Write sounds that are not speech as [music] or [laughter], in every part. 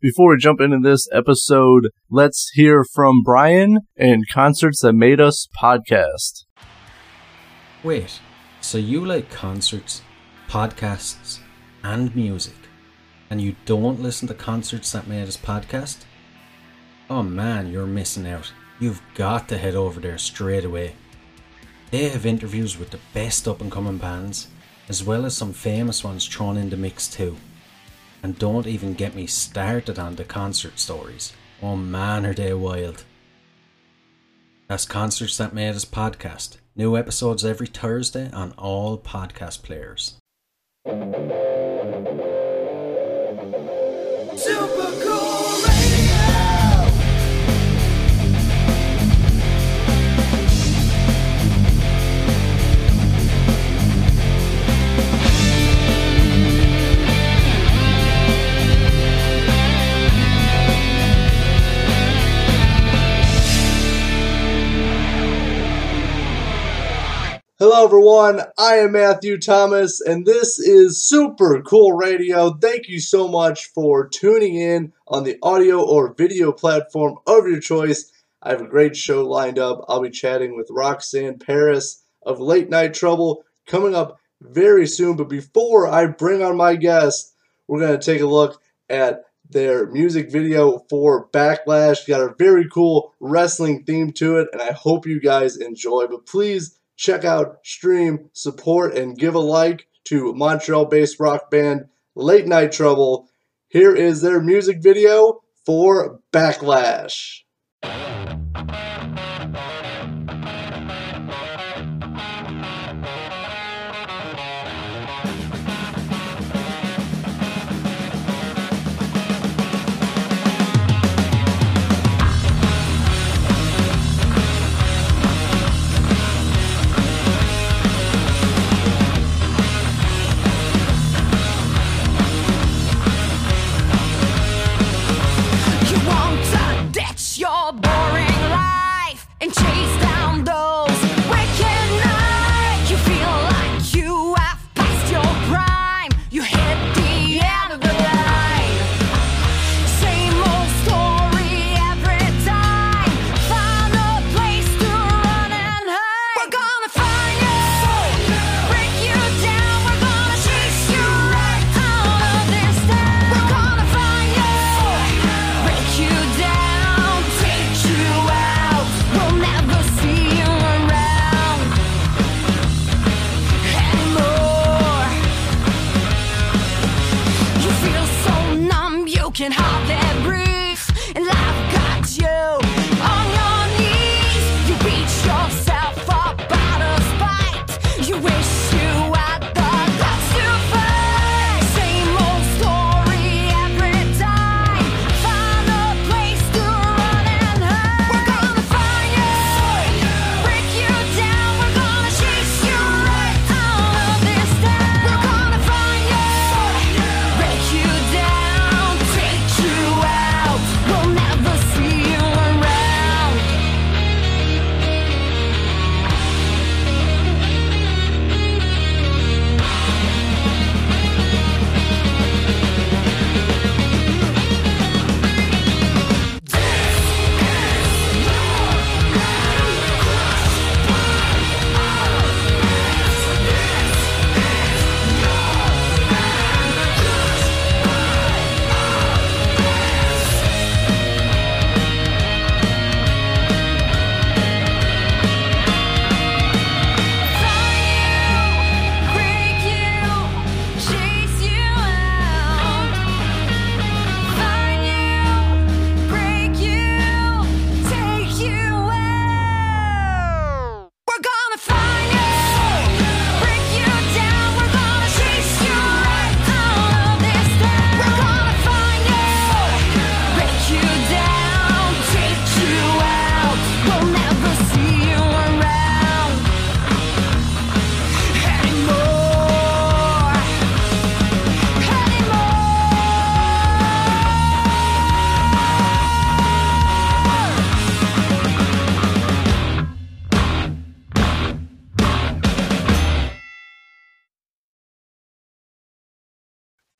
Before we jump into this episode, let's hear from Brian and Concerts That Made Us podcast. Wait, so you like concerts, podcasts, and music, and you don't listen to Concerts That Made Us podcast? Oh man, you're missing out. You've got to head over there straight away. They have interviews with the best up and coming bands, as well as some famous ones thrown in the mix too. And don't even get me started on the concert stories. Oh man, are they wild. That's Concerts That Made Us podcast. New episodes every Thursday on all podcast players. Hello, everyone. I am Matthew Thomas, and this is Super Cool Radio. Thank you so much for tuning in on the audio or video platform of your choice. I have a great show lined up. I'll be chatting with Roxanne Paris of Late Night Trouble coming up very soon. But before I bring on my guest, we're going to take a look at their music video for Backlash. Got a very cool wrestling theme to it, and I hope you guys enjoy. But please check out, stream, support, and give a like to Montreal based rock band Late Night Trouble. Here is their music video for Backlash.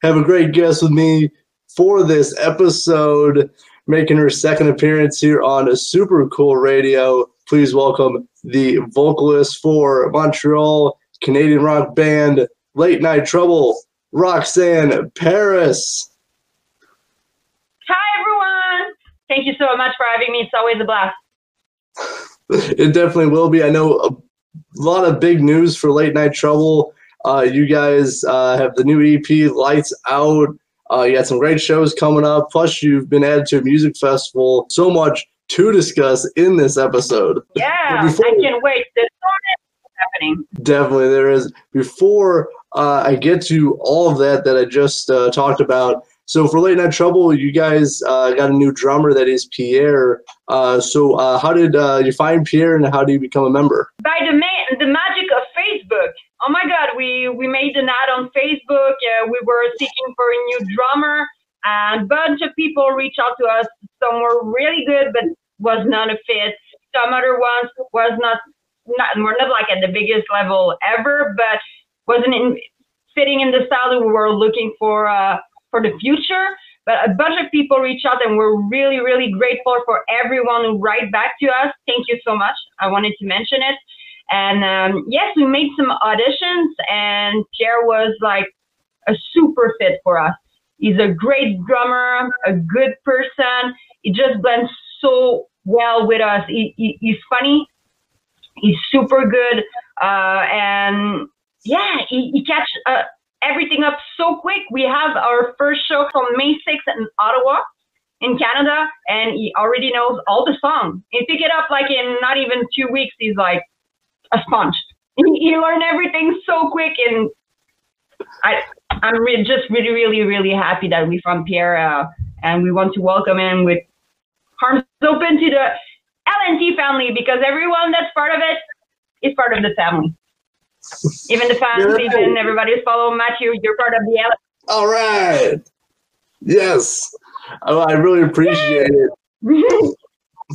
Have a great guest with me for this episode, making her second appearance here on a super cool radio. Please welcome the vocalist for Montreal Canadian rock band Late Night Trouble, Roxanne Paris. Hi, everyone. Thank you so much for having me. It's always a blast. [laughs] It definitely will be. I know a lot of big news for Late Night Trouble. Uh, you guys uh, have the new EP, Lights Out. Uh, you got some great shows coming up. Plus, you've been added to a music festival. So much to discuss in this episode. Yeah, before- I can't wait. There's so happening. Definitely, there is. Before uh, I get to all of that that I just uh, talked about, so for Late Night Trouble, you guys uh, got a new drummer that is Pierre. Uh, so uh, how did uh, you find Pierre, and how do you become a member? By the ma- the magic of Facebook. Oh my God, we we made an ad on Facebook. Uh, we were seeking for a new drummer, and a bunch of people reached out to us. Some were really good, but was not a fit. Some other ones was not not we're not like at the biggest level ever, but wasn't in, fitting in the style that we were looking for uh, for the future. But a bunch of people reached out, and we're really, really grateful for everyone who write back to us. Thank you so much. I wanted to mention it. And um, yes, we made some auditions, and Pierre was like a super fit for us. He's a great drummer, a good person. He just blends so well with us. He, he, he's funny. He's super good, uh, and yeah, he, he catch uh, everything up so quick. We have our first show from May 6th in Ottawa, in Canada, and he already knows all the songs. He pick it up like in not even two weeks. He's like a sponge. He, he learned everything so quick, and I I'm re- just really really really happy that we found Pierre, uh, and we want to welcome him with arms open to the LNT family because everyone that's part of it is part of the family. Even the fans, Yeah. even everybody who's following Matthew, you're part of the LNT. All right. Yes. Oh, I really appreciate it. [laughs]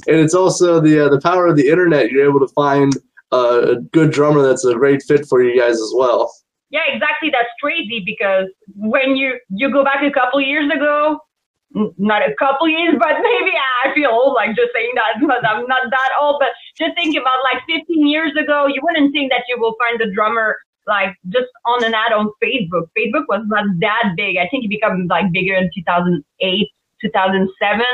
And it's also the uh, the power of the internet. You're able to find a good drummer that's a great fit for you guys as well. Yeah, exactly. That's crazy because when you you go back a couple years ago, not a couple years, [laughs] but maybe I feel old like just saying that [laughs] because I'm not that old. But just think about like 15 years ago, you wouldn't think that you will find a drummer like just on an ad on Facebook. Facebook was not that big. I think it became like bigger in 2008, 2007,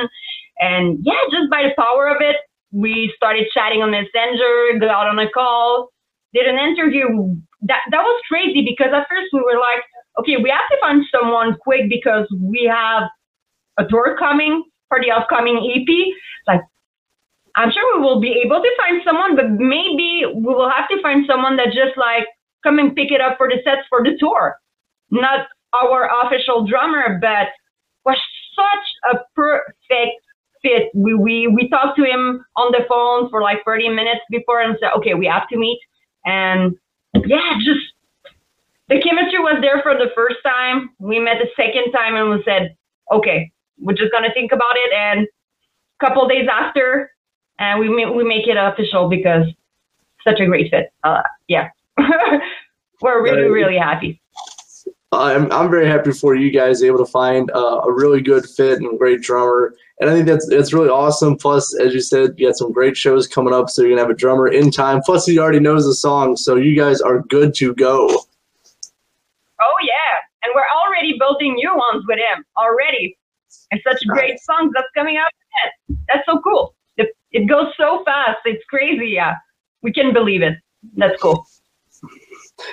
and yeah, just by the power of it, we started chatting on Messenger, got on a call, did an interview. That that was crazy because at first we were like, okay, we have to find someone quick because we have a tour coming for the upcoming EP. Like, I'm sure we will be able to find someone, but maybe we will have to find someone that just like come and pick it up for the sets for the tour. Not our official drummer, but was such a perfect fit. We, we we talked to him on the phone for like 30 minutes before and said, okay, we have to meet. And yeah, just the chemistry was there for the first time. We met the second time and we said, okay, we're just gonna think about it. And a couple days after, and we we make it official because such a great fit. Uh, yeah, [laughs] we're really really happy. I'm I'm very happy for you guys able to find uh, a really good fit and great drummer, and I think that's that's really awesome. Plus, as you said, you got some great shows coming up, so you're gonna have a drummer in time. Plus, he already knows the song, so you guys are good to go. Oh yeah, and we're already building new ones with him already, and such great songs that's coming out. That's so cool. It, it goes so fast. It's crazy. Yeah, we can believe it. That's cool.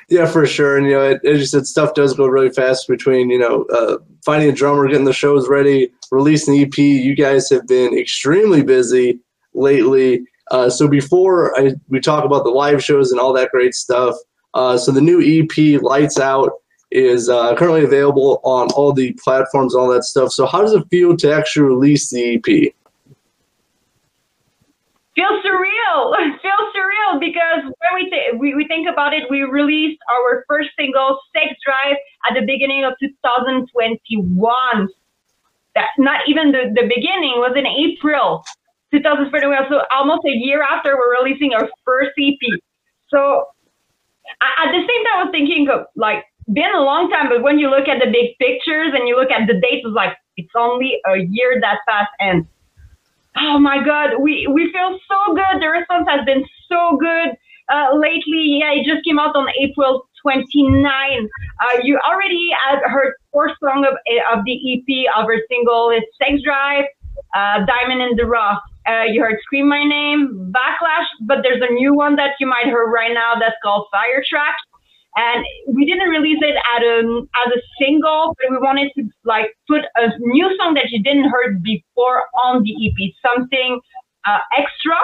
Yeah, for sure. And you know, it, as you said, stuff does go really fast between you know uh, finding a drummer, getting the shows ready, releasing the EP. You guys have been extremely busy lately. Uh, so before I, we talk about the live shows and all that great stuff, uh, so the new EP, Lights Out, is uh, currently available on all the platforms, and all that stuff. So how does it feel to actually release the EP? Feels surreal. [laughs] feels surreal because when we, th- we we think about it, we released our first single, "Sex Drive," at the beginning of 2021. That not even the, the beginning was in April 2021. So almost a year after we're releasing our first EP. So a- at the same time, I was thinking of like been a long time, but when you look at the big pictures and you look at the dates, it's like It's only a year that passed, and oh my God, we we feel so good. The response has been so good uh, lately. Yeah, it just came out on April 29. Uh, you already had heard four songs of, of the EP of her single. It's Sex Drive, uh, Diamond in the Rough. Uh, you heard Scream My Name, Backlash, but there's a new one that you might hear right now that's called Fire Track. And we didn't release it at a, as a single, but we wanted to like put a new song that you didn't heard before on the EP, something uh, extra.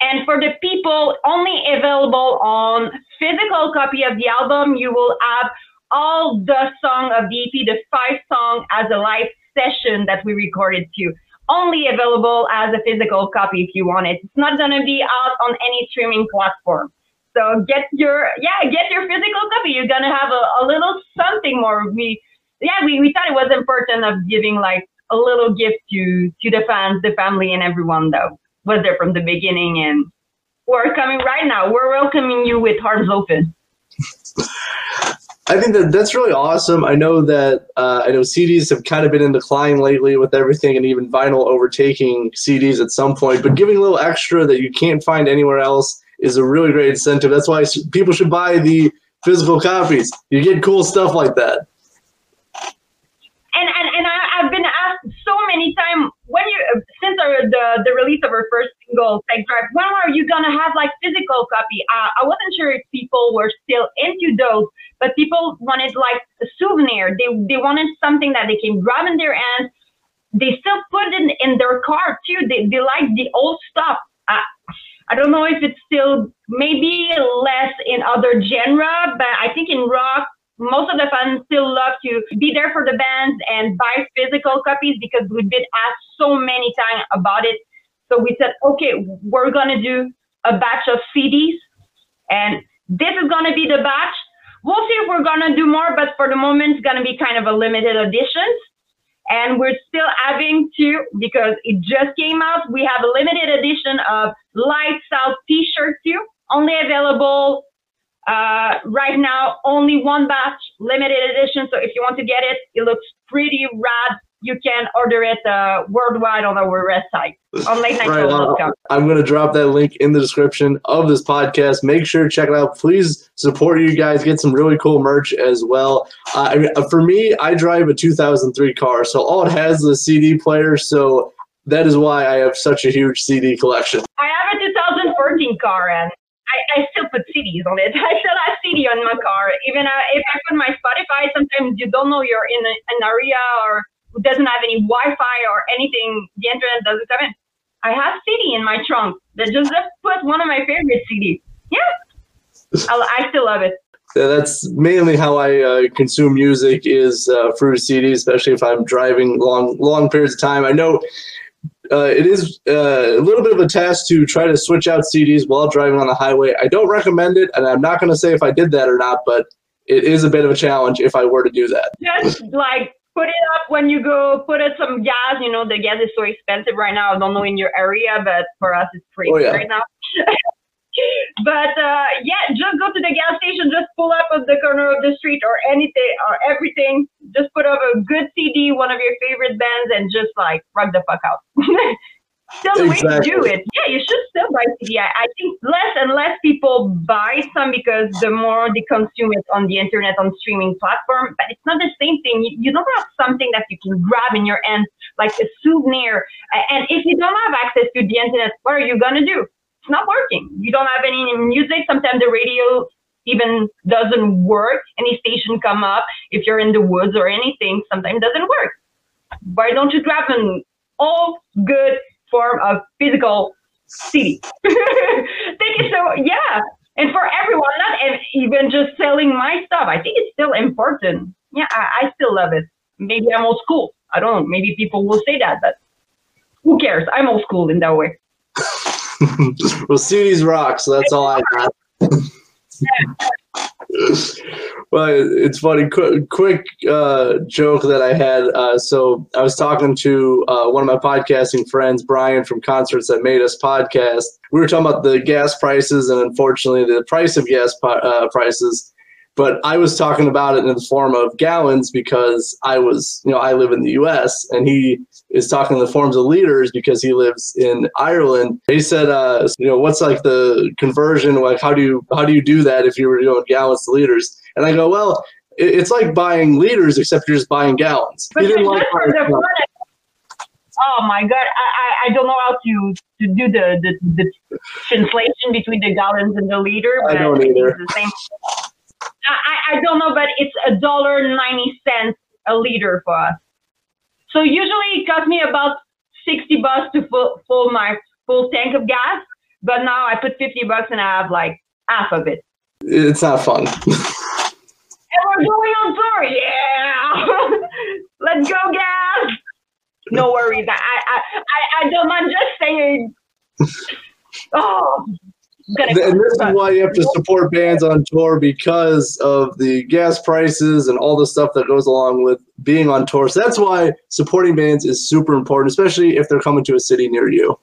And for the people only available on physical copy of the album, you will have all the song of the EP, the five song as a live session that we recorded too. Only available as a physical copy if you want it. It's not gonna be out on any streaming platform. So get your yeah, get your physical copy. You're gonna have a, a little something more. We yeah, we, we thought it was important of giving like a little gift to to the fans, the family and everyone that was there from the beginning and we're coming right now. We're welcoming you with arms open. I think that that's really awesome. I know that uh, I know CDs have kind of been in decline lately with everything, and even vinyl overtaking CDs at some point. But giving a little extra that you can't find anywhere else is a really great incentive. That's why people should buy the physical copies. You get cool stuff like that. And and, and I, I've been asked so many times when you since our, the the release of our first single, Sex Drive, when are you gonna have like physical copy? Uh, I wasn't sure if people were still into those, but people wanted like a souvenir. They they wanted something that they can grab in their hands. They still put it in their car too. They they like the old stuff. Uh, I don't know if it's still maybe less in other genre, but I think in rock, most of the fans still love to be there for the bands and buy physical copies because we've been asked so many times about it. So we said, okay, we're gonna do a batch of CDs, and this is gonna be the batch. We'll see if we're gonna do more, but for the moment, it's gonna be kind of a limited editions. And we're still having to, because it just came out, we have a limited edition of Lights Out t-shirt too, only available uh, right now, only one batch, limited edition. So if you want to get it, it looks pretty rad. You can order it uh, worldwide on our website on latenightshow.com. [laughs] Right, I'm going to drop that link in the description of this podcast. Make sure to check it out. Please support you guys. Get some really cool merch as well. Uh, I mean, uh, for me, I drive a 2003 car, so all it has is a CD player. So that is why I have such a huge CD collection. I have a 2014 car and I, I still put CDs on it. [laughs] I still have CD on my car. Even uh, if I put my Spotify, sometimes you don't know you're in a, an area or doesn't have any Wi-Fi or anything. The internet doesn't come in. I have CD in my trunk that just put one of my favorite CDs. Yeah, I, I still love it. Yeah, that's mainly how I uh, consume music is uh, through CD, especially if I'm driving long long periods of time. I know uh, it is uh, a little bit of a task to try to switch out CDs while driving on the highway. I don't recommend it, and I'm not going to say if I did that or not, but it is a bit of a challenge if I were to do that. Just like put it up when you go put it some gas. You know, the gas is so expensive right now. I don't know in your area, but for us, it's free Oh, yeah. right now. [laughs] but uh, yeah, just go to the gas station, just pull up at the corner of the street or anything or everything. Just put up a good CD, one of your favorite bands, and just like rock the fuck out. [laughs] still the way to do it. Yeah, you should still buy CD. I, I think less and less people buy some because the more they consume it on the internet, on streaming platform. But it's not the same thing. You, you don't have something that you can grab in your hand like a souvenir. And if you don't have access to the internet, what are you gonna do? It's not working. You don't have any music. Sometimes the radio even doesn't work. Any station come up if you're in the woods or anything. Sometimes doesn't work. Why don't you grab an all good form of physical CD? [laughs] Thank you so yeah. And for everyone, not even just selling my stuff, I think it's still important. Yeah, I, I still love it. Maybe I'm old school. I don't know. Maybe people will say that, but who cares? I'm old school in that way. [laughs] well, CDs rock, so that's all I got. [laughs] well, it's funny. Quick, uh, joke that I had. Uh, so I was talking to uh, one of my podcasting friends, Brian from Concerts That Made Us podcast. We were talking about the gas prices, and unfortunately, the price of gas uh, prices. But I was talking about it in the form of gallons because I was, you know, I live in the U.S. and he is talking in the forms of liters because he lives in Ireland. He said, uh, you know, what's like the conversion? Like, how do you how do you do that if you were doing gallons to liters? And I go, well, it- it's like buying liters except you're just buying gallons. But He didn't like oh my god, I, I, I don't know how to, to do the, the, the translation between the gallons and the liter, I don't it's either. the same. I, I don't know, but it's a dollar ninety cents a liter for us. So usually it costs me about sixty bucks to fill, fill my full tank of gas, but now I put fifty bucks and I have like half of it. it's not fun. And we're going on tour, yeah! [laughs] Let's go, gas! No worries, I, I, I, I don't mind just saying. [laughs] Oh, and this is why you have to support bands on tour because of the gas prices and all the stuff that goes along with being on tour. So that's why supporting bands is super important, especially if they're coming to a city near you.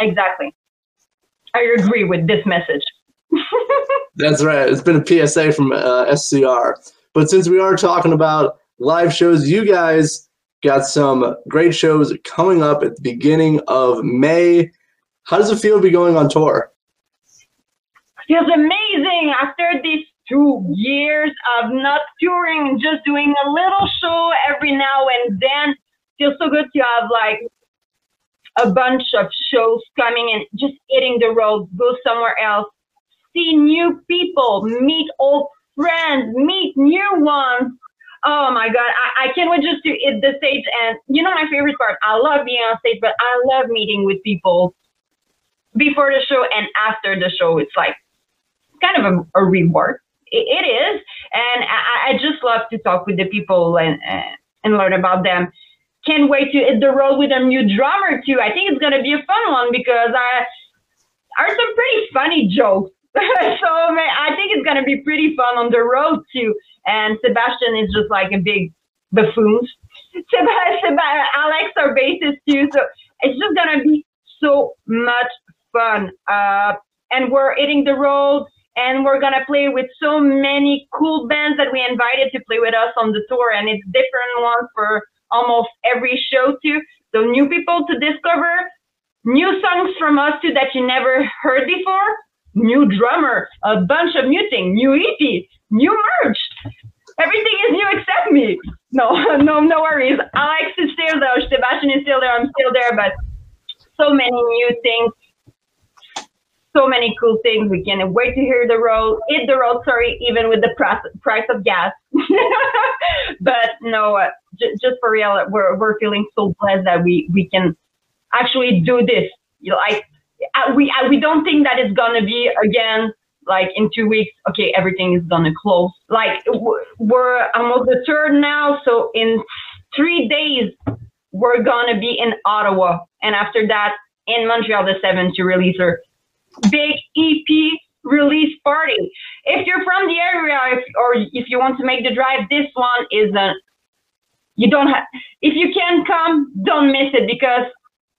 exactly. I agree with this message. [laughs] That's right. It's been a PSA from uh, SCR. But since we are talking about live shows, you guys got some great shows coming up at the beginning of May. How does it feel to be going on tour? feels amazing after these two years of not touring just doing a little show every now and then. Feels so good to have like a bunch of shows coming and just hitting the road, go somewhere else, see new people, meet old friends, meet new ones. Oh my God, I, I can't wait just to hit the stage. And you know, my favorite part, I love being on stage, but I love meeting with people before the show and after the show. It's like kind of a, a reward. It, it is, and I, I just love to talk with the people and uh, and learn about them. Can't wait to hit the road with a new drummer too. I think it's gonna be a fun one because I are some pretty funny jokes. [laughs] so man, I think it's gonna be pretty fun on the road too. And Sebastian is just like a big buffoon. [laughs] Sebastian, Alex, our bassist too. So it's just gonna be so much fun. Uh, and we're hitting the road and we're gonna play with so many cool bands that we invited to play with us on the tour and it's different ones for almost every show too. So new people to discover new songs from us too that you never heard before new drummer a bunch of new things new ep new merch. Everything is new except me. No [laughs] no no worries. Alex is still there sebastian is still there i'm still there but so many new things so many cool things. We can't wait to hear the road, hit the road, sorry, even with the price, of gas. [laughs] but no, uh, j- just for real, we're, we're feeling so blessed that we, we can actually do this. You know, I, uh, we, uh, we don't think that it's going to be again, like in two weeks, okay, everything is going to close. Like we're almost the third now. So in three days, we're going to be in Ottawa. And after that, in Montreal, the 7th to release our big EP release party. If you're from the area, if, or if you want to make the drive, this one is a. You don't have. If you can come, don't miss it because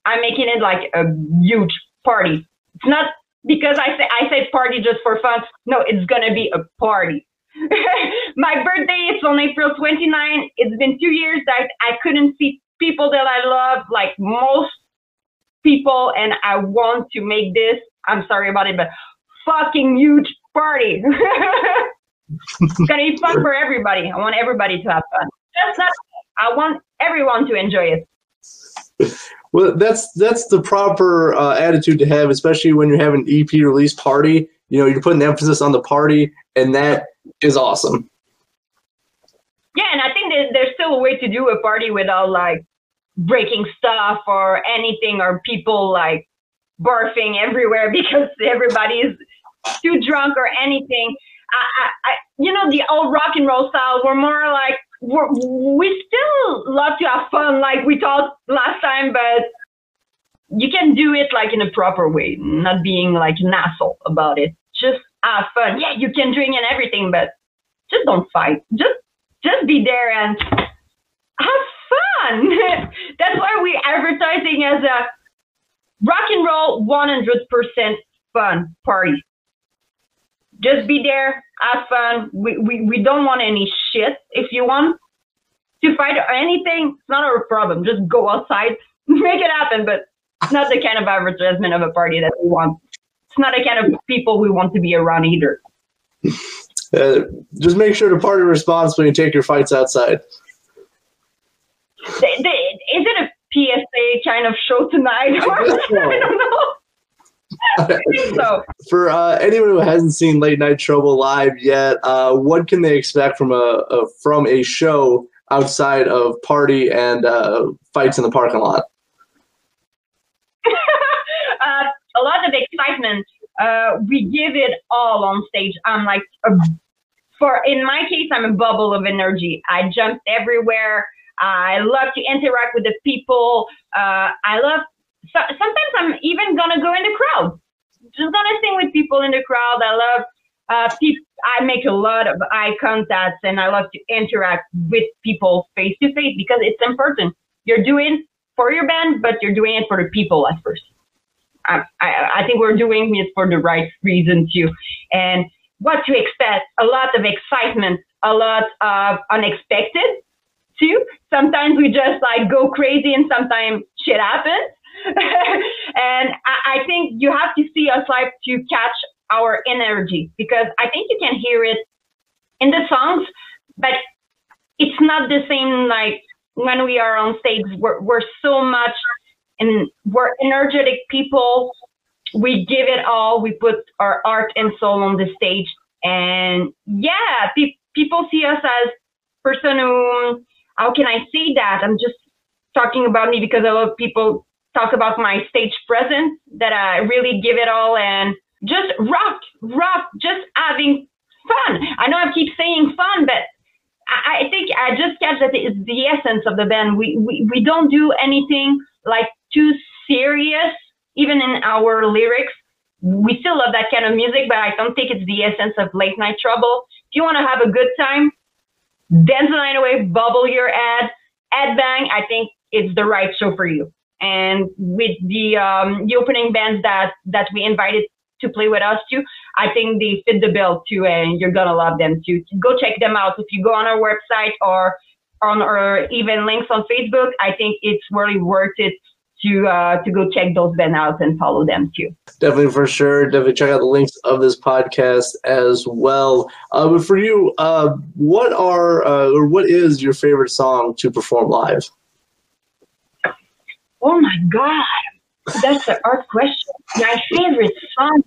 I'm making it like a huge party. It's not because I say I say party just for fun. No, it's gonna be a party. [laughs] My birthday is on April 29. It's been two years that I couldn't see people that I love, like most people, and I want to make this I'm sorry about it, but fucking huge party. [laughs] it's gonna be fun for everybody. I want everybody to have fun. That's not. I want everyone to enjoy it. Well, that's that's the proper uh, attitude to have, especially when you're having an EP release party. You know, you're putting emphasis on the party, and that is awesome. Yeah, and I think there's still a way to do a party without like breaking stuff or anything or people like barfing everywhere [laughs] because everybody is too drunk or anything. I, I, I, you know, the old rock and roll style, we're more like, we're, we still love to have fun, like we talked last time, but you can do it like in a proper way, not being like an asshole about it. Just have fun. Yeah, you can drink and everything, but just don't fight. Just, just be there and have fun. [laughs] That's why we advertising as a rock and roll 100% fun party. just be there, have fun. We, we, we don't want any shit. If you want to fight or anything, it's not our problem. Just go outside, [laughs] make it happen. But it's not the kind of advertisement of a party that we want. It's not the kind of people we want to be around either. Uh, just make sure to party responsibly and take your fights outside. They, they, is it a PSA kind of show tonight? [laughs] I so. I don't know. [laughs] So. For uh, anyone who hasn't seen Late Night Trouble live yet, uh, what can they expect from a, a from a show outside of party and uh, fights in the parking lot? [laughs] uh, a lot of excitement. Uh, we give it all on stage. I'm like, a, for in my case, I'm a bubble of energy. I jump everywhere. I love to interact with the people. Uh, I love. So, sometimes I'm even gonna go in the crowd, just gonna sing with people in the crowd. I love. Uh, peop- I make a lot of eye contacts and I love to interact with people face to face because it's important. You're doing for your band, but you're doing it for the people at first. I, I, I think we're doing it for the right reason too. And what to expect, a lot of excitement, a lot of unexpected too. Sometimes we just like go crazy and sometimes shit happens. [laughs] and I, I think you have to see us live to catch our energy because I think you can hear it in the songs, but it's not the same like when we are on stage. We're, we're so much and we're energetic people. We give it all. We put our art and soul on the stage. And yeah, pe- people see us as person who, how can I say that? I'm just talking about me because a lot of people talk about my stage presence that I really give it all and just rock, rock, just having fun. I know I keep saying fun, but I, I think I just catch that it's the essence of the band. We, we, we don't do anything like too serious, even in our lyrics. We still love that kind of music, but I don't think it's the essence of late night trouble. If you want to have a good time, away, bubble your ad, ad bang. I think it's the right show for you. And with the um, the opening bands that that we invited to play with us too, I think they fit the bill too, and you're gonna love them too. Go check them out if you go on our website or on our even links on Facebook. I think it's really worth it to uh, to go check those bands out and follow them too. Definitely for sure. Definitely check out the links of this podcast as well. Uh, but for you, uh, what are uh, or what is your favorite song to perform live? Oh my god, that's a hard question. My favorite song.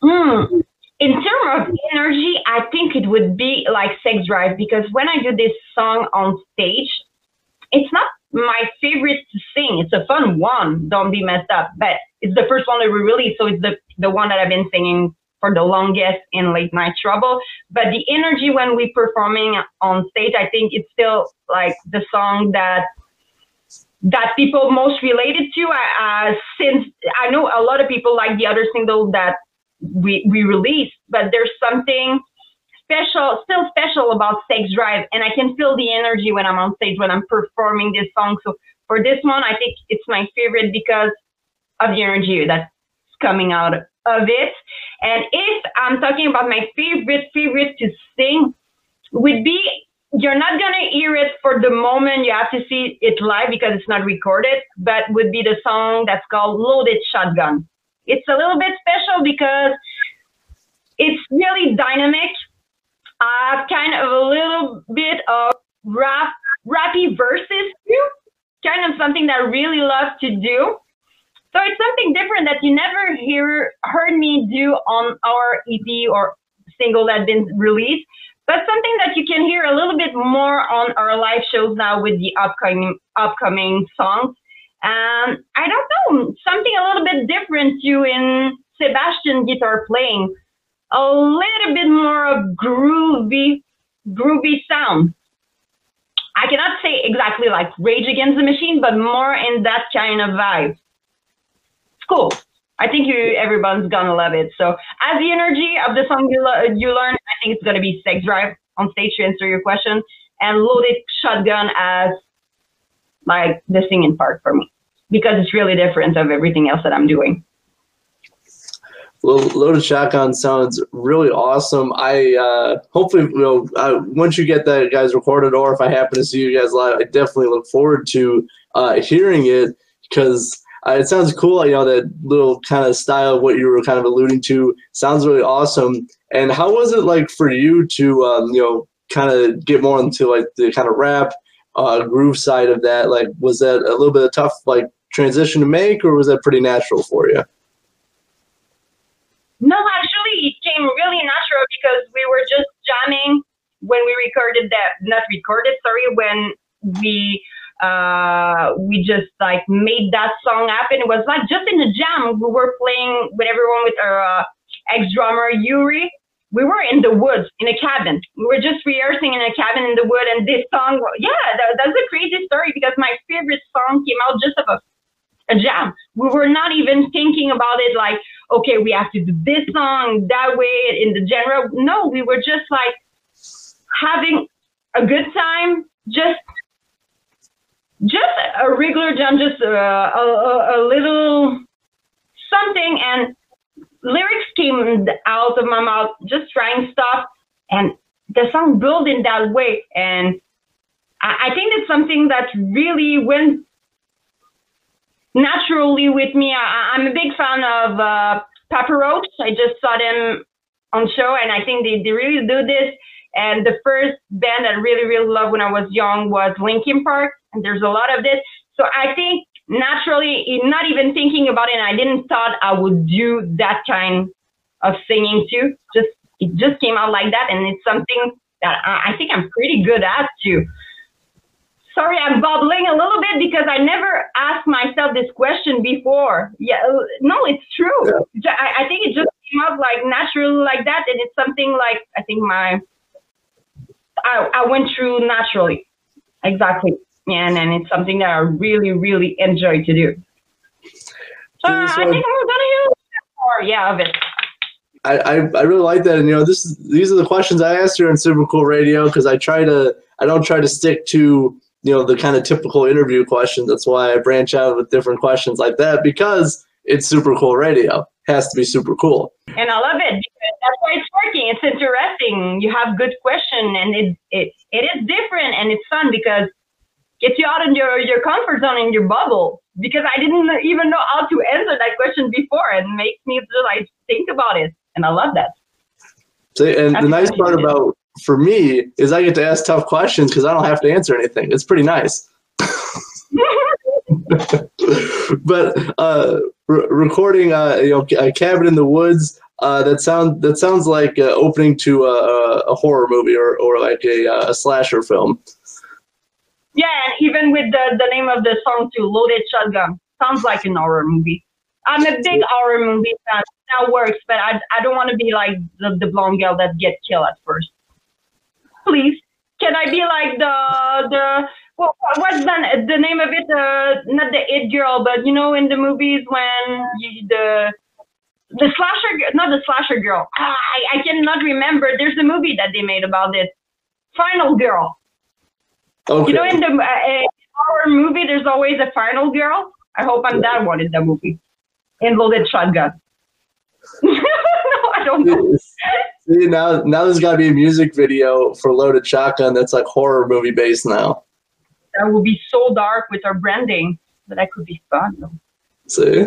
Hmm. In terms of energy, I think it would be like Sex Drive because when I do this song on stage, it's not my favorite to sing. It's a fun one, don't be messed up, but it's the first one that we released, so it's the the one that I've been singing for the longest in Late Night Trouble. But the energy when we performing on stage, I think it's still like the song that that people most related to. Uh, since I know a lot of people like the other single that we we released, but there's something special, still special about Sex Drive, and I can feel the energy when I'm on stage when I'm performing this song. So for this one, I think it's my favorite because of the energy that's coming out of it. And if I'm talking about my favorite favorite to sing, would be you're not gonna hear it for the moment you have to see it live because it's not recorded, but would be the song that's called Loaded Shotgun. It's a little bit special because it's really dynamic. Uh, kind of a little bit of rap, rappy verses too. Kind of something that I really love to do. So it's something different that you never hear heard me do on our EP or single that's been released, but something that you can hear a little bit more on our live shows now with the upcoming upcoming songs. Um, I don't know, something a little bit different too in Sebastian guitar playing, a little bit more of groovy, groovy sound. I cannot say exactly like Rage Against the Machine, but more in that kind of vibe. It's cool. I think you everyone's gonna love it. So as the energy of the song you, lo- you learn, I think it's gonna be Sex Drive on stage to answer your question, and Loaded Shotgun as like the singing part for me because it's really different of everything else that I'm doing. Lo- Loaded Shotgun sounds really awesome. I uh, hopefully, you know, once you get that guys recorded, or if I happen to see you guys live, I definitely look forward to uh, hearing it because uh, it sounds cool. You know, that little kind of style of what you were kind of alluding to sounds really awesome. And how was it like for you to, um, you know, kind of get more into like the kind of rap uh, groove side of that? Like, was that a little bit of tough like transition to make, or was that pretty natural for you? No, actually, it came really natural because we were just jamming when we recorded that. Not recorded, sorry. When we uh, we just like made that song happen. It was like just in the jam. We were playing with everyone with our uh, ex drummer Yuri. We were in the woods in a cabin. We were just rehearsing in a cabin in the wood, and this song, yeah, that, that's a crazy story because my favorite song came out just of a a jam. We were not even thinking about it like, okay, we have to do this song that way in the general. No, we were just like having a good time, just just a regular jam, just uh, a, a, a little something, and lyrics came out of my mouth, just trying stuff, and the song built in that way. And I, I think it's something that really went naturally with me. I, I'm a big fan of uh, Papa Roach. I just saw them on show, and I think they, they really do this. And the first band I really, really loved when I was young was Linkin Park, and there's a lot of this. So I think naturally, not even thinking about it, I didn't thought I would do that kind of singing too. Just it just came out like that, and it's something that I, I think I'm pretty good at too sorry, I'm bubbling a little bit because I never asked myself this question before. Yeah, uh, no, it's true. Yeah. I, I think it just came up like naturally like that, and it's something like I think my I, I went through naturally, exactly, and and it's something that I really really enjoy to do. So I think I'm gonna use more, yeah, of it. I, I, I really like that, and you know, this these are the questions I asked here on Super Cool Radio because I try to I don't try to stick to you know the kind of typical interview questions. That's why I branch out with different questions like that because it's Super Cool Radio. Has to be super cool. and I love it because that's why it's working. It's interesting. You have good question, and it it it is different and it's fun because gets you out in your your comfort zone in your bubble. Because I didn't even know how to answer that question before, and makes me just like think about it, and I love that. So, and the nice part about for me is I get to ask tough questions because I don't have to answer anything. It's pretty nice. [laughs] but uh, re- recording, uh, you know, a cabin in the woods. Uh, that sound that sounds like uh, opening to a, a- horror movie or, or like a, uh, a slasher film. yeah, and even with the the name of the song too, "Loaded Shotgun," sounds like an horror movie. I'm a big horror movie fan. That works, but I I don't want to be like the, the blonde girl that gets killed at first. Please, can I be like the the well, what's the the name of it? Uh, not the it girl, but you know, in the movies when you, the the slasher, not the slasher girl. Ah, I I cannot remember. There's a movie that they made about it. Final girl. Okay. You know, in the uh, horror movie, there's always a final girl. I hope I'm that one in the movie. In Loaded Shotgun. [laughs] no, I don't know. [laughs] See, now now there's got to be a music video for Loaded Shotgun that's like horror movie based now. That would be so dark with our branding, but that could be fun. Though. See.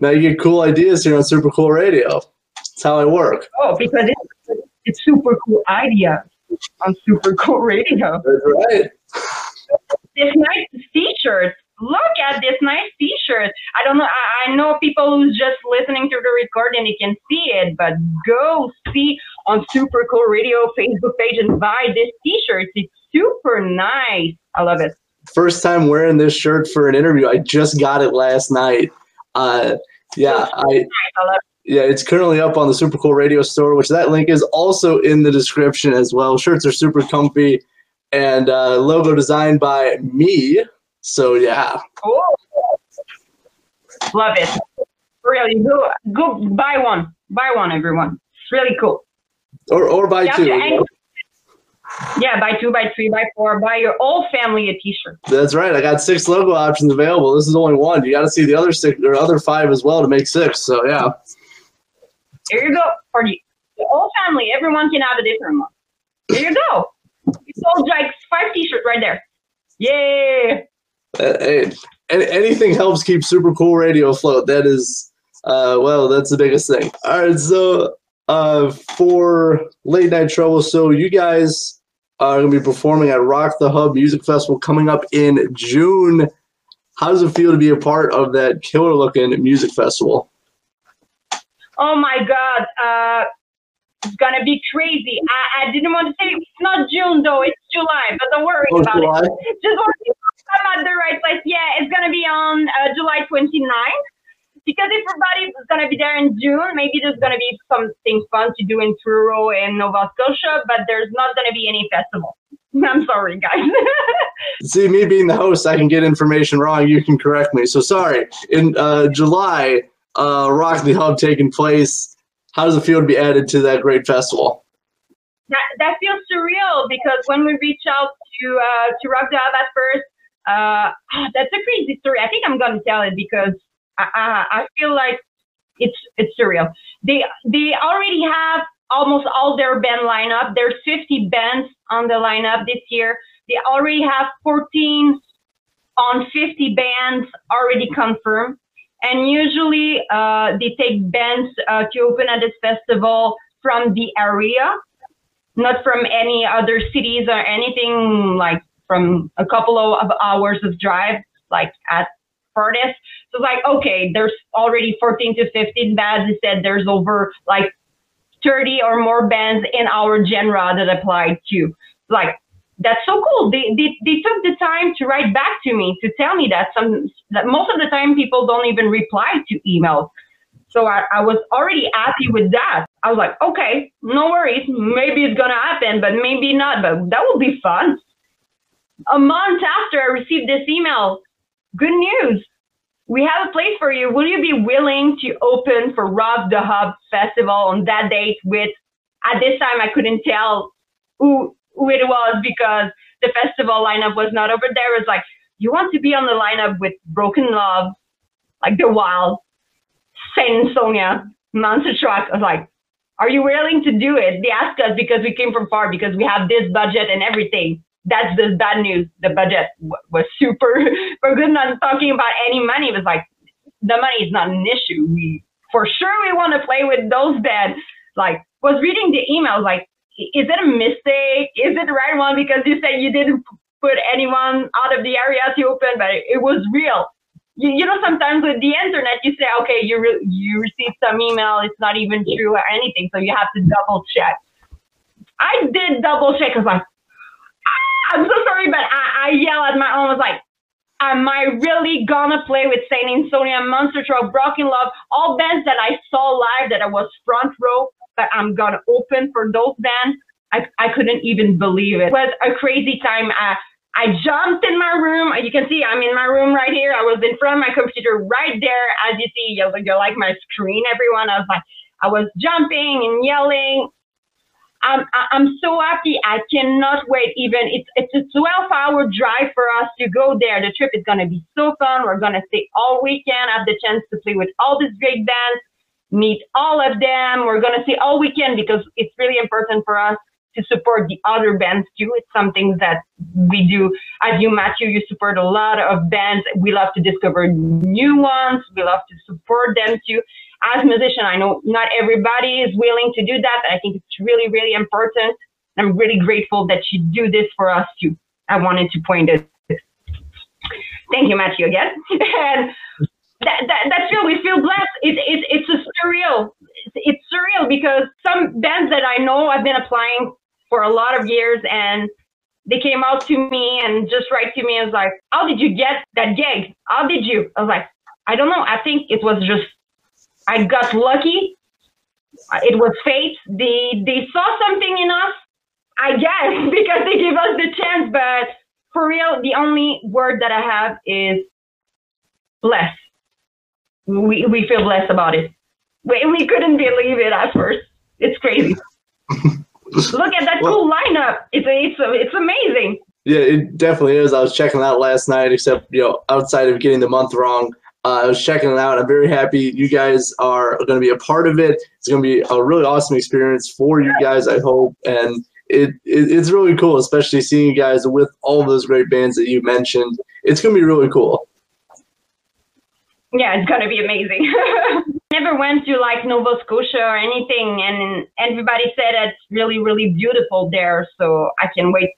Now you get cool ideas here on Super Cool Radio. That's how I work. Oh, because it's, it's super cool idea on super cool radio. That's right. This nice t-shirt. Look at this nice t-shirt. I don't know. I, I know people who's just listening to the recording, they can see it, but go see on Super Cool Radio Facebook page and buy this t-shirt. It's super nice. I love it. First time wearing this shirt for an interview. I just got it last night. Uh, yeah, I Nice. I love it. yeah, it's currently up on the Super Cool Radio store, which that link is also in the description as well. Shirts are super comfy and uh, logo designed by me. So yeah, Cool. Love it. Really, go go buy one. Buy one, everyone. It's really cool. or or buy two. Yeah, buy two, buy three, buy four, buy your whole family a T-shirt. That's right. I got six logo options available. This is only one. You got to see the other six or other five as well to make six. So yeah. There you go for the, the whole family. Everyone can have a different one. There you go. You sold like five T-shirts right there. Yay! Uh, hey, anything helps keep super cool radio afloat. That is, uh, well, that's the biggest thing. All right, so uh, for late night trouble, so you guys are gonna be performing at Rock the Hub Music Festival coming up in June. How does it feel to be a part of that killer looking music festival? Oh my God. Uh, it's gonna be crazy. I, I didn't want to say it's not June though. It's July, but don't worry Oh, about July? it. [laughs] Just worry. I'm at the right place. Yeah, it's gonna be on uh, July 29th. Because if everybody's gonna be there in June, maybe there's gonna be something fun to do in Truro and Nova Scotia, but there's not gonna be any festival. [laughs] I'm sorry, guys. [laughs] See, me being the host, I can get information wrong. You can correct me. So sorry. In uh, July, uh, Rock the Hub taking place. How does it feel to be added to that great festival? that, that feels surreal because when we reach out to uh, to Rock the Hub at first, uh, that's a crazy story. I think I'm gonna tell it because I, I, I feel like it's it's surreal. They they already have almost all their band lineup. There's 50 bands on the lineup this year. They already have 14 on 50 bands already confirmed. And usually uh, they take bands uh, to open at this festival from the area not from any other cities or anything like from a couple of hours of drive, like at furthest. So it's like, okay, there's already 14 to 15 bands. They said there's over like 30 or more bands in our genre that applied to. Like, that's so cool. They, they, they took the time to write back to me to tell me that some that most of the time people don't even reply to emails. So I, I was already happy with that. I was like, okay, no worries. Maybe it's gonna happen, but maybe not. But that will be fun. A month after I received this email, good news. We have a place for you. Will you be willing to open for Rock the Hub Festival on that date with at this time I couldn't tell who who it was because the festival lineup was not over there. It was like, you want to be on the lineup with Broken Love, like The Wild, Saint Asonia, Monster Truck. I was like, are you willing to do it? They asked us because we came from far, because we have this budget and everything. That's the bad news. The budget w- was super, [laughs] we're good not talking about any money. It was like, the money is not an issue. We, for sure, we want to play with those bands. Like, was reading the emails, like, is it a mistake? Is it the right one? Because you said you didn't put anyone out of the area to open, but it, it was real you, you know sometimes with the internet you say okay you re- you received some email it's not even true or anything so you have to double check i did double check i like i'm so sorry but i, I yell at my own I was like am i really gonna play with Saint Asonia monster truck broken love all bands that i saw live that i was front row but i'm gonna open for those bands i, I couldn't even believe it it was a crazy time uh, I jumped in my room. You can see I'm in my room right here. I was in front of my computer right there. As you see, you're, you're like my screen, everyone. I was like, I was jumping and yelling. I'm, I'm so happy. I cannot wait. Even it's, it's a 12 hour drive for us to go there. The trip is going to be so fun. We're going to stay all weekend, have the chance to play with all these great bands, meet all of them. We're going to stay all weekend because it's really important for us to support the other bands too. It's something that we do. As you, Matthew, you support a lot of bands. We love to discover new ones. We love to support them too. As musician, I know not everybody is willing to do that. I think it's really, really important. I'm really grateful that you do this for us too. I wanted to point it. Thank you, Matthew, again. [laughs] and that, that, that's feel we feel blessed. It, it, it's a surreal. It's, it's surreal because some bands that I know I've been applying for a lot of years and they came out to me and just write to me and was like, How did you get that gig? How did you? I was like, I don't know. I think it was just I got lucky. It was fate. They they saw something in us, I guess, [laughs] because they gave us the chance. But for real, the only word that I have is blessed. We we feel blessed about it. We, we couldn't believe it at first. It's crazy. [laughs] Look at that Well- cool lineup. It's it's it's amazing. Yeah, it definitely is. I was checking out last night, except you know, outside of getting the month wrong, uh, I was checking it out. I'm very happy you guys are going to be a part of it. It's going to be a really awesome experience for you guys, I hope, and it, it it's really cool, especially seeing you guys with all those great bands that you mentioned. It's going to be really cool. Yeah, it's gonna be amazing. [laughs] Never went to like Nova Scotia or anything, and everybody said it's really, really beautiful there. So I can wait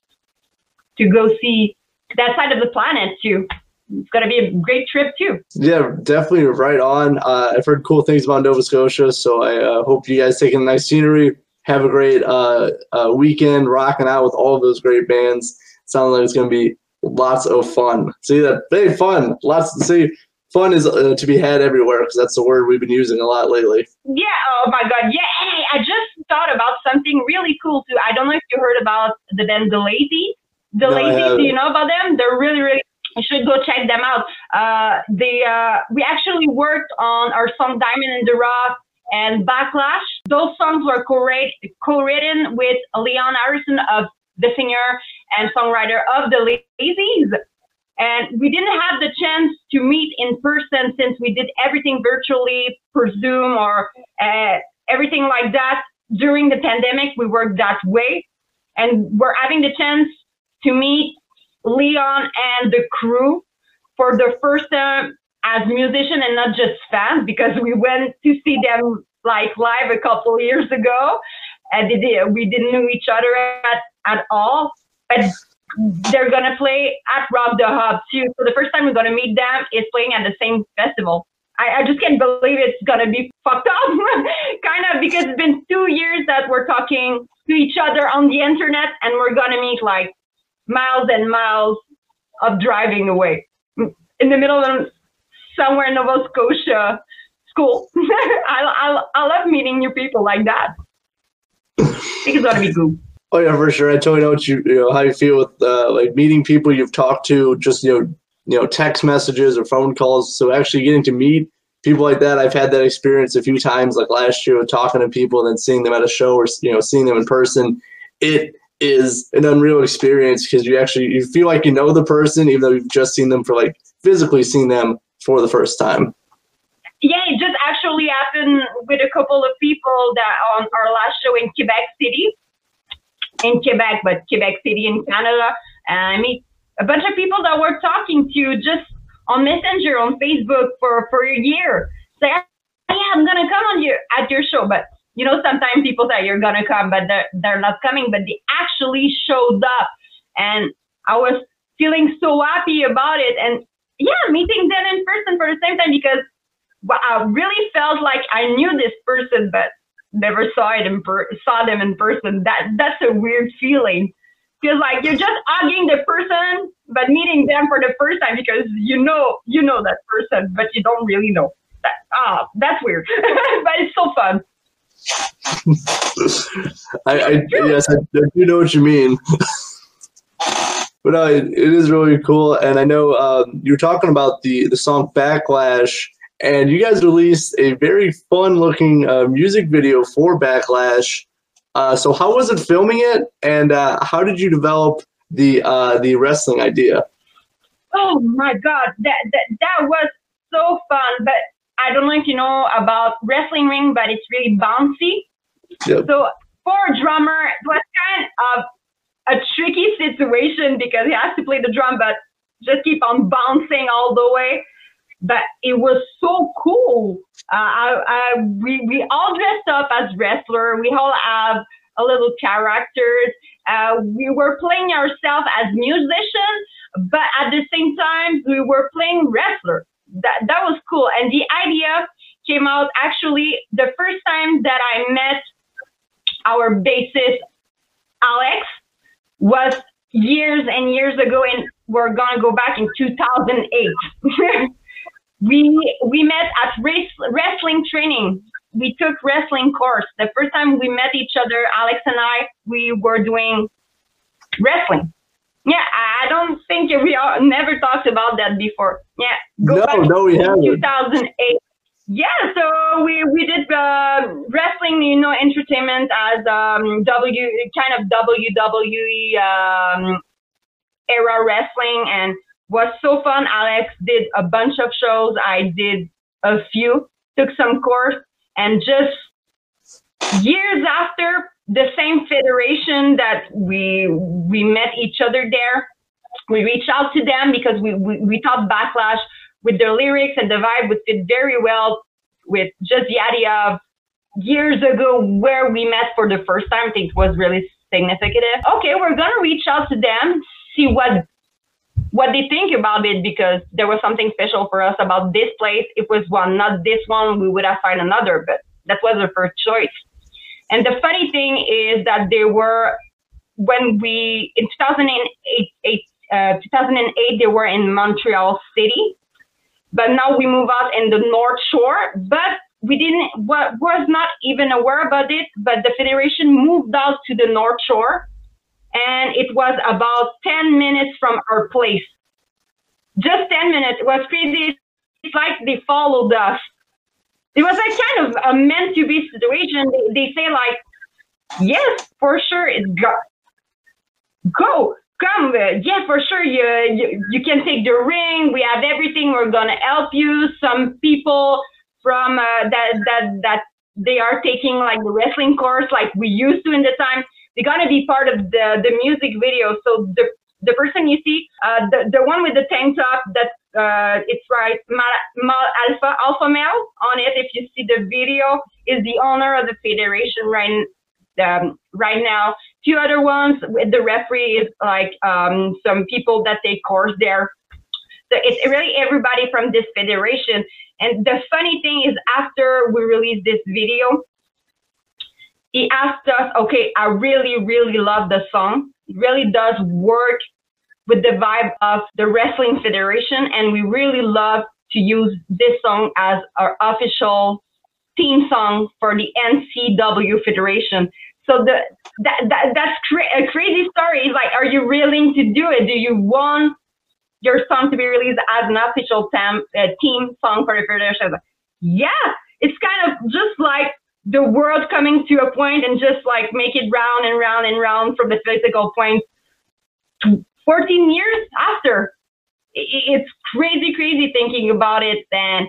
to go see that side of the planet too. It's gonna be a great trip too. Yeah, definitely right on. Uh, I've heard cool things about Nova Scotia, so I uh, hope you guys take in the nice scenery. Have a great uh, uh, weekend, rocking out with all of those great bands. Sounds like it's going to be lots of fun. See that? Hey, fun. Lots to see. Fun is uh, to be had everywhere because that's the word we've been using a lot lately. Yeah. Oh my God. Yeah. Hey, I just thought about something really cool too. I don't know if you heard about the band The Lazy. The No, Lazy. Do you know about them? They're really, really. You should go check them out. Uh, they uh, we actually worked on our song Diamond in the Rough and Backlash. Those songs were co-written with Leon Harrison of the singer and songwriter of the Lazys. And we didn't have the chance to meet in person since we did everything virtually per Zoom or uh, everything like that. During the pandemic, we worked that way. And we're having the chance to meet Leon and the crew for the first time as musician and not just fans because we went to see them like live a couple years ago and we didn't know each other at, at all but they're gonna play at Rock the Hub too. So the first time we're gonna meet them is playing at the same festival. I, I just can't believe it's gonna be fucked up [laughs] kind of because it's been two years that we're talking to each other on the internet and we're gonna meet like miles and miles of driving away in the middle of somewhere in Nova Scotia. School. [laughs] I, I, I love meeting new people like that. It's gonna be good. Oh yeah, for sure. I totally know what you, you know how you feel with uh, like meeting people you've talked to, just you know, you know, text messages or phone calls. So actually getting to meet people like that, I've had that experience a few times. Like last year, talking to people and then seeing them at a show or you know seeing them in person. It is an unreal experience because you actually you feel like you know the person even though you've just seen them for like physically seen them for the first time. Yeah, it just actually happened with a couple of people that on our last show in Quebec City, in Quebec, but Quebec City in Canada. And I meet a bunch of people that we're talking to just on Messenger, on Facebook for, for a year. Say, yeah, I'm gonna come on your at your show, but you know, sometimes people say you're gonna come, but they're they're not coming, but they actually showed up, and I was feeling so happy about it, and yeah, meeting them in person for the same time because I really felt like I knew this person, but never saw it in per- saw them in person. That that's a weird feeling. Feels like you're just hugging the person, but meeting them for the first time because you know you know that person, but you don't really know. That, ah, that's weird, [laughs] but it's so fun. I, I yes, I, I do know what you mean. [laughs] but no, it, it is really cool, and I know um, you were talking about the the song Backlash, and you guys released a very fun looking uh, music video for Backlash. Uh, so how was it filming it, and uh, how did you develop the uh, the wrestling idea? Oh my god, that that that was so fun. But I don't know if you know about wrestling ring, but it's really bouncy. Yep. So for a drummer, it was kind of a tricky situation because he has to play the drum, but just keep on bouncing all the way. But it was so cool. Uh, I, I, we, we all dressed up as wrestler. We all have a little characters. Uh, we were playing ourselves as musicians, but at the same time, we were playing wrestler. That, that was cool. And the idea came out actually the first time that I met our bassist, Alex, was years and years ago, and we're gonna go back in 2008. [laughs] we we met at race, wrestling training. We took wrestling course. The first time we met each other, Alex and I, we were doing wrestling. Yeah, I don't think we all never talked about that before. Yeah, go No, back no, we haven't. 2008. Yeah, so we we did uh, wrestling, you know, entertainment as um, W kind of WWE um, era wrestling, and was so fun. Alex did a bunch of shows. I did a few, took some course, and just years after the same federation that we we met each other there, we reached out to them because we we, we thought backlash with their lyrics and the vibe would fit very well with just the idea of years ago where we met for the first time. I think was really significant. Okay, we're gonna reach out to them, see what what they think about it because there was something special for us about this place. It was one, not this one. We would have found another, but that was our first choice. And the funny thing is that they were when we in 2008, uh, 2008 they were in Montreal City, but now we move out in the North Shore. But we didn't was not even aware about it. But the federation moved out to the North Shore, and it was about 10 minutes from our place. Just 10 minutes. It was crazy. It's like they followed us. It was like kind of a meant to be situation. They, they say like, yes, for sure, it's go, go, come, uh, yeah, for sure, you, you you can take the ring. We have everything. We're gonna help you. Some people from uh, that that that they are taking like the wrestling course, like we used to in the time. They're gonna be part of the the music video. So the the person you see, uh, the the one with the tank top, that uh, it's right, Mal, Alpha Alpha Male on it. If you see the video, is the owner of the federation right um, right now. Two other ones with the referee is like um, some people that take course there. So it's really everybody from this federation. And the funny thing is, after we released this video, he asked us, okay, I really, really love the song. It really does work with the vibe of the Wrestling Federation, and we really love to use this song as our official theme song for the NCW Federation. So the that, that that's cra- a crazy story. It's like, are you willing to do it? Do you want your song to be released as an official tam, uh, team song for the federation? Like, yeah, it's kind of just like the world coming to a point and just like make it round and round and round from the physical point. 14 years after, it's crazy, crazy thinking about it. And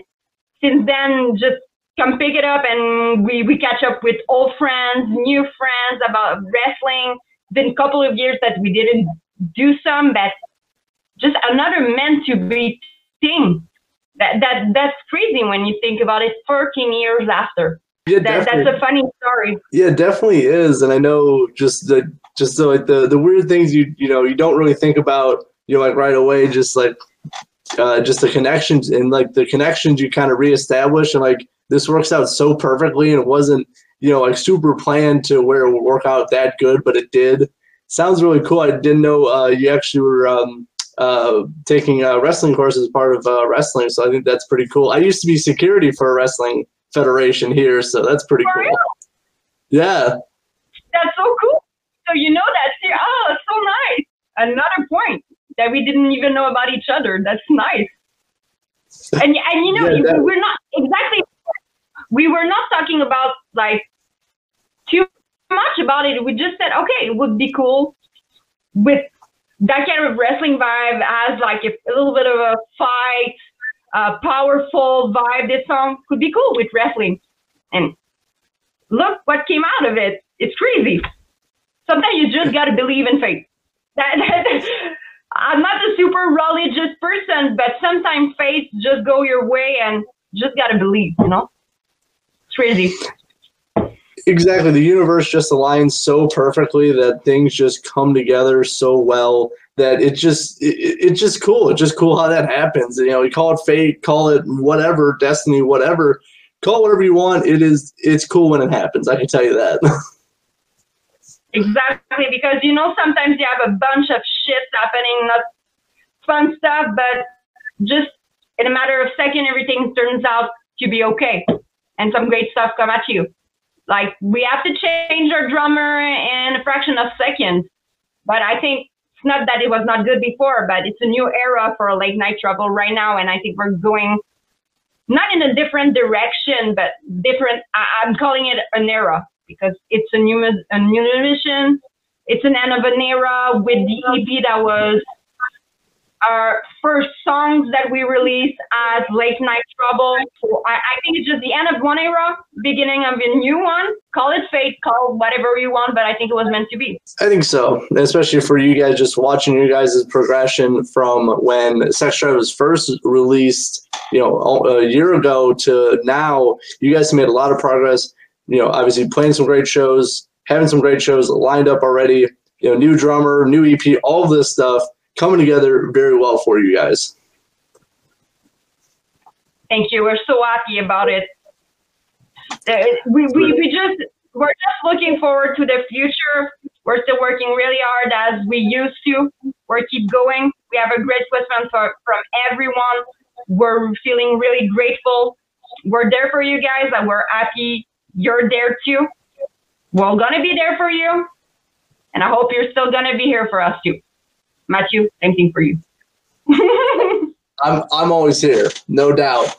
since then, just come pick it up and we, we catch up with old friends, new friends about wrestling. Been a couple of years that we didn't do some, but just another meant to be thing. That that that's crazy when you think about it. 14 years after. Yeah, That, that's a funny story. Yeah, it definitely is, and I know just the just the like the the weird things you you know you don't really think about you know like right away, just like uh, just the connections and like the connections you kind of reestablish, and like this works out so perfectly, and it wasn't you know like super planned to where it would work out that good, but it did. Sounds really cool. I didn't know uh, you actually were um, uh, taking a wrestling course as part of uh, wrestling, so I think that's pretty cool. I used to be security for a wrestling federation here, so that's pretty For cool. real? Yeah. That's so cool. So you know that too. Oh, it's so nice. Another point that we didn't even know about each other. That's nice. [laughs] And and you know Yeah, we're not exactly. We were not talking about like too much about it. We just said okay, it would be cool with that kind of wrestling vibe as like a, a little bit of a fight, uh, powerful vibe. This song could be cool with wrestling. And look what came out of it. It's crazy. Sometimes you just gotta believe in faith. That, [laughs] that, I'm not a super religious person, but sometimes faith just go your way and just gotta believe, you know? It's crazy. Exactly. The universe just aligns so perfectly that things just come together so well that it just it, it- it's just cool. It's just cool how that happens. You know, you call it fate, call it whatever, destiny, whatever. Call it whatever you want. It is it's cool when it happens. I can tell you that. [laughs] Exactly, because you know sometimes you have a bunch of shit happening, not fun stuff, but just in a matter of second, everything turns out to be okay, and some great stuff come at you. Like we have to change our drummer in a fraction of seconds, but I think it's not that it was not good before, but it's a new era for late night trouble right now, and I think we're going not in a different direction, but different. I, I'm calling it an era because it's a new a new mission. It's an end of an era with the EP that was our first songs that we released as Late Night Trouble. I, I think it's just the end of one era, beginning of a new one. Call it fate, call whatever you want, but I think it was meant to be. I think so, especially for you guys just watching you guys' progression from when Sex Drive was first released, you know, a year ago to now. You guys made a lot of progress. You know, obviously playing some great shows, having some great shows lined up already. You know, new drummer, new EP, all this stuff coming together very well for you guys. Thank you. We're so happy about it. Uh, we, we, we just we're just looking forward to the future. We're still working really hard as we used to. We're keep going. We have a great response for, from everyone. We're feeling really grateful. We're there for you guys, and we're happy you're there too. We're gonna be there for you, and I hope you're still gonna be here for us too. Matthew, same thing for you. [laughs] I'm I'm always here, no doubt.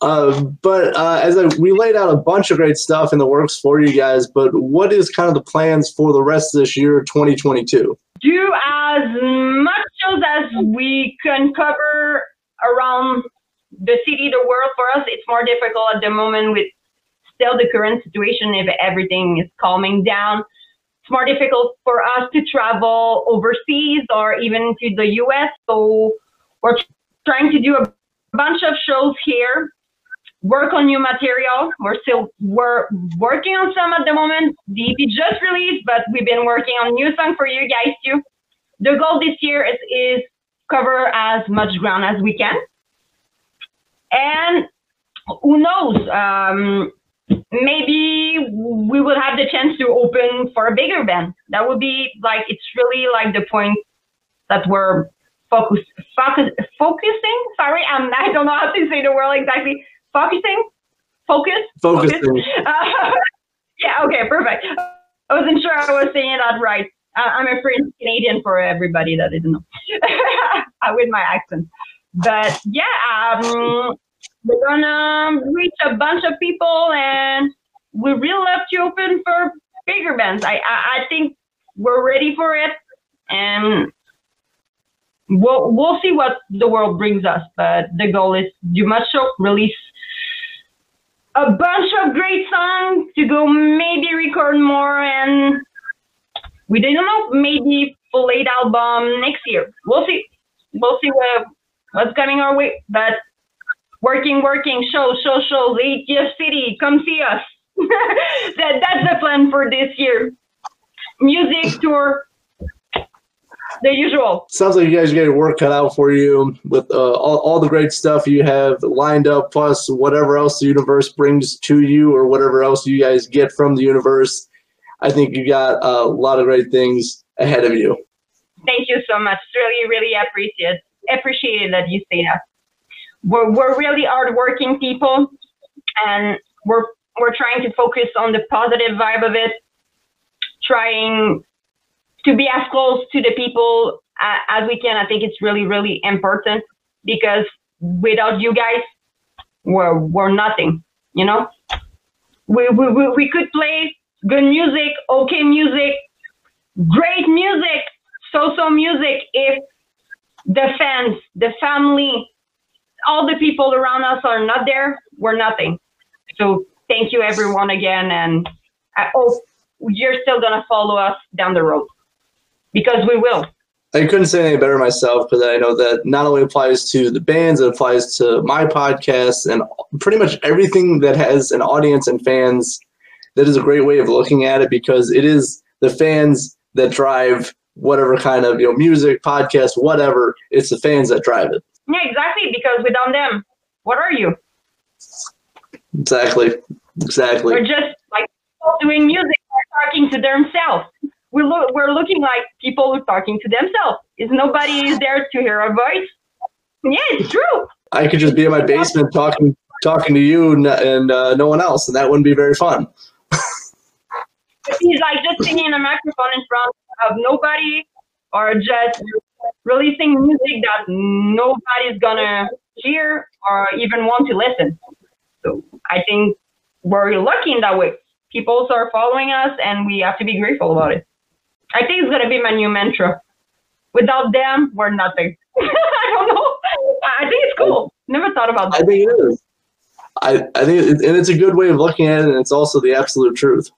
uh, [laughs] but uh, as I, we laid out a bunch of great stuff in the works for you guys, but what is kind of the plans for the rest of this year, 2022? do as much shows as we can cover around the city, the world. For us, it's more difficult at the moment with still the current situation if everything is calming down. More difficult for us to travel overseas or even to the US. So we're trying to do a bunch of shows here, work on new material. We're still we're working on some at the moment. The EP just released, but we've been working on new song for you guys too. The goal this year is, is cover as much ground as we can. And who knows? Um, maybe we will have the chance to open for a bigger band. That would be like it's really like the point that we're focus, focus focusing. Sorry, um, [laughs] I don't know how to say the word exactly. Focusing, focus, Focusing. Uh, [laughs] yeah. Okay. Perfect. I wasn't sure I was saying that right. I'm a French Canadian for everybody that didn't know [laughs] with my accent. But yeah, um, we're gonna um, reach a bunch of people, and we really left you open for bigger bands. I, I I think we're ready for it, and we'll we'll see what the world brings us. But the goal is you must show, release a bunch of great songs to go maybe record more and we don't know maybe full eight album next year we'll see we'll see what, what's coming our way but working working show, show shows ATF city come see us [laughs] that that's the plan for this year music tour the usual Sounds like you guys got your work cut out for you with uh, all, all the great stuff you have lined up, plus whatever else the universe brings to you, or whatever else you guys get from the universe. I think you got a lot of great things ahead of you. Thank you so much. Really, really appreciate appreciate that you say that. We're we're really hardworking people, and we're we're trying to focus on the positive vibe of it, trying to be as close to the people as we can. I think it's really, really important because without you guys, we're we're nothing. You know, we we we, could play good music, okay music, great music, so-so music if the fans, the family, all the people around us are not there, we're nothing. So thank you everyone again, and I hope you're still gonna follow us down the road because we will. I couldn't say any better myself because I know that not only applies to the bands, it applies to my podcast and pretty much everything that has an audience and fans. That is a great way of looking at it because it is the fans that drive whatever kind of you know music, podcast, whatever. It's the fans that drive it. Yeah, exactly. Because without them, what are you? Exactly. Exactly. We're just like people doing music, talking to themselves. We look, we're looking like people who are talking to themselves. Is nobody is there to hear our voice? Yeah, it's true. I could just be in my basement talking talking to you and, and uh, no one else, and that wouldn't be very fun. He's like just singing in a microphone in front of nobody, or just releasing music that nobody's gonna hear or even want to listen. So I think we're lucky in that way. People are following us, and we have to be grateful about it. I think it's gonna be my new mantra. Without them, we're nothing. [laughs] I don't know. I think it's cool. Never thought about that. I think it is. I, I think, it, and it's a good way of looking at it, and it's also the absolute truth.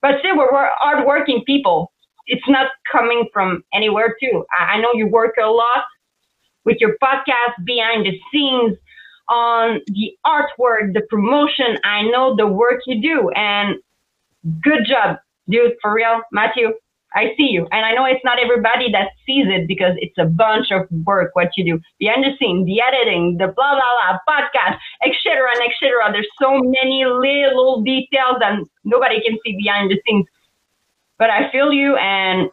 But still, we're, we're hardworking people. It's not coming from anywhere, too. I, know you work a lot with your podcast behind the scenes on the artwork, the promotion. I know the work you do, and good job, dude, for real. Matthew, I see you. And I know it's not everybody that sees it because it's a bunch of work what you do behind the scene, the editing, the blah, blah, blah, podcast, etc., and etc. There's so many little details that nobody can see behind the scenes. But I feel you. And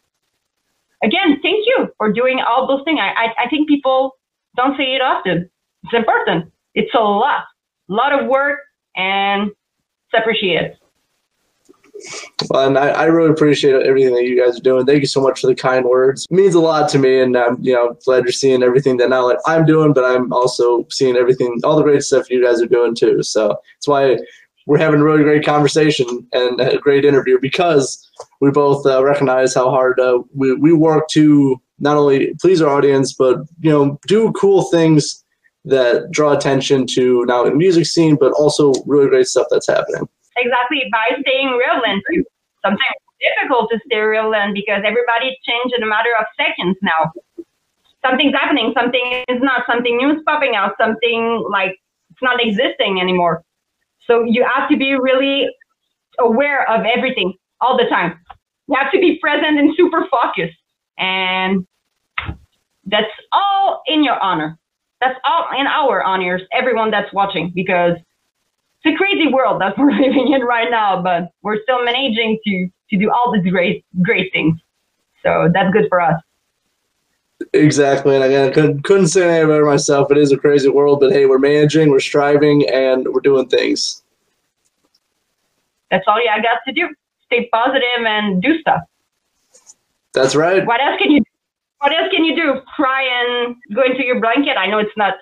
again, thank you for doing all those things. I, I, I think people don't say it often. It's important. It's a lot, a lot of work, and it's appreciated. Well, and I, I really appreciate everything that you guys are doing. Thank you so much for the kind words. It means a lot to me, and I'm you know glad you're seeing everything that not only I'm doing, but I'm also seeing everything, all the great stuff you guys are doing too. So it's why we're having a really great conversation and a great interview because we both uh, recognize how hard uh, we we work to not only please our audience, but you know do cool things that draw attention to not only the music scene, but also really great stuff that's happening. exactly by staying relevant. Sometimes it's difficult to stay relevant because everybody changes in a matter of seconds now. Something's happening, something is not, something new is popping out, something like it's not existing anymore. So you have to be really aware of everything all the time. You have to be present and super focused. And that's all in your honor. That's all in our honors, everyone that's watching, because it's a crazy world that [laughs] we're living in right now, but we're still managing to to do all these great great things. So that's good for us. Exactly, and again, I couldn't, couldn't say any better myself. It is a crazy world, but hey, we're managing, we're striving, and we're doing things. That's all you got to do. Stay positive and do stuff. That's right. What else can you what else can you do? Cry and go into your blanket? I know it's not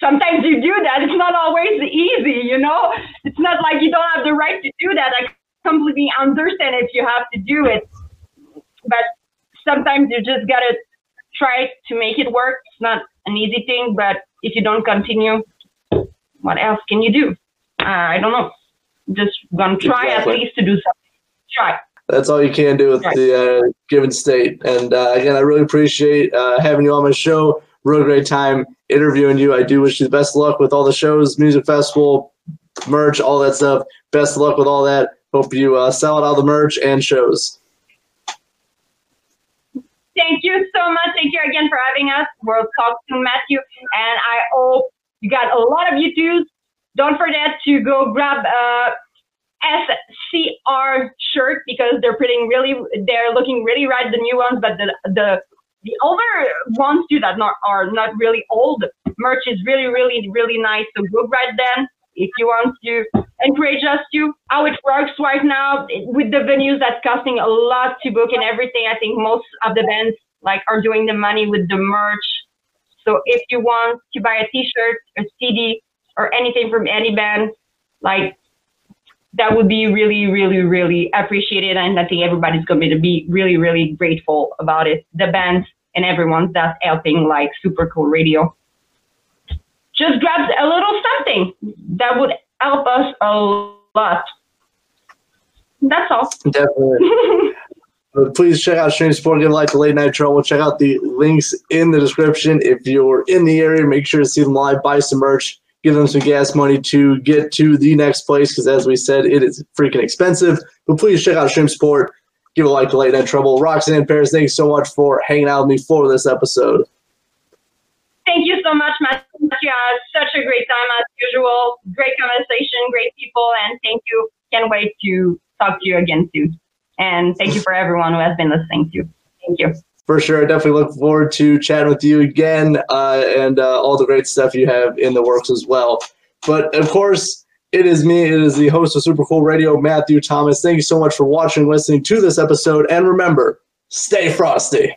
sometimes you do that. It's not always easy, you know? It's not like you don't have the right to do that. I completely understand if you have to do it. But sometimes you just gotta try to make it work. It's not an easy thing, but if you don't continue, what else can you do? Uh, I don't know. Just gonna try Exactly. at least to do something. Try. That's all you can do with Right. the uh, given state. And uh, again, I really appreciate uh, having you on my show. Real great time interviewing you. I do wish you the best of luck with all the shows, music festival, merch, all that stuff. Best of luck with all that. Hope you uh, sell out all the merch and shows. Thank you so much. Thank you again for having us. We'll talk to Matthew, and I hope you got a lot of YouTubes. Don't forget to go grab a SCR shirt because they're putting really, they're looking really right, the new ones, but the the the older ones too that not, are not really old merch is really, really, really nice. So go grab them if you want to encourage us to. How it works right now with the venues that's costing a lot to book and everything. I think most of the bands like are doing the money with the merch. So if you want to buy a T-shirt, a CD, or anything from any band, like that would be really, really, really appreciated. And I think everybody's going to be really, really grateful about it. The bands and everyone that's helping, like Super Cool Radio. Just grab a little something that would help us a lot. That's all. Definitely. [laughs] Uh, please check out Stream Sport, give like to Late Night Trouble. Check out the links in the description. If you're in the area, make sure to see them live, buy some merch, give them some gas money to get to the next place because, as we said, it is freaking expensive. But please check out Stream Sport, give a like to Late Night Trouble. Roxanne and Paris, thank you so much for hanging out with me for this episode. Thank you so much, Matthew. Had such a great time as usual. Great conversation, great people, and thank you. Can't wait to talk to you again soon. And thank you for everyone who has been listening to. You. Thank you. For sure, I definitely look forward to chatting with you again uh, and uh, all the great stuff you have in the works as well. But of course, it is me. It is the host of Super Cool Radio, Matthew Thomas. Thank you so much for watching, listening to this episode, and remember, stay frosty.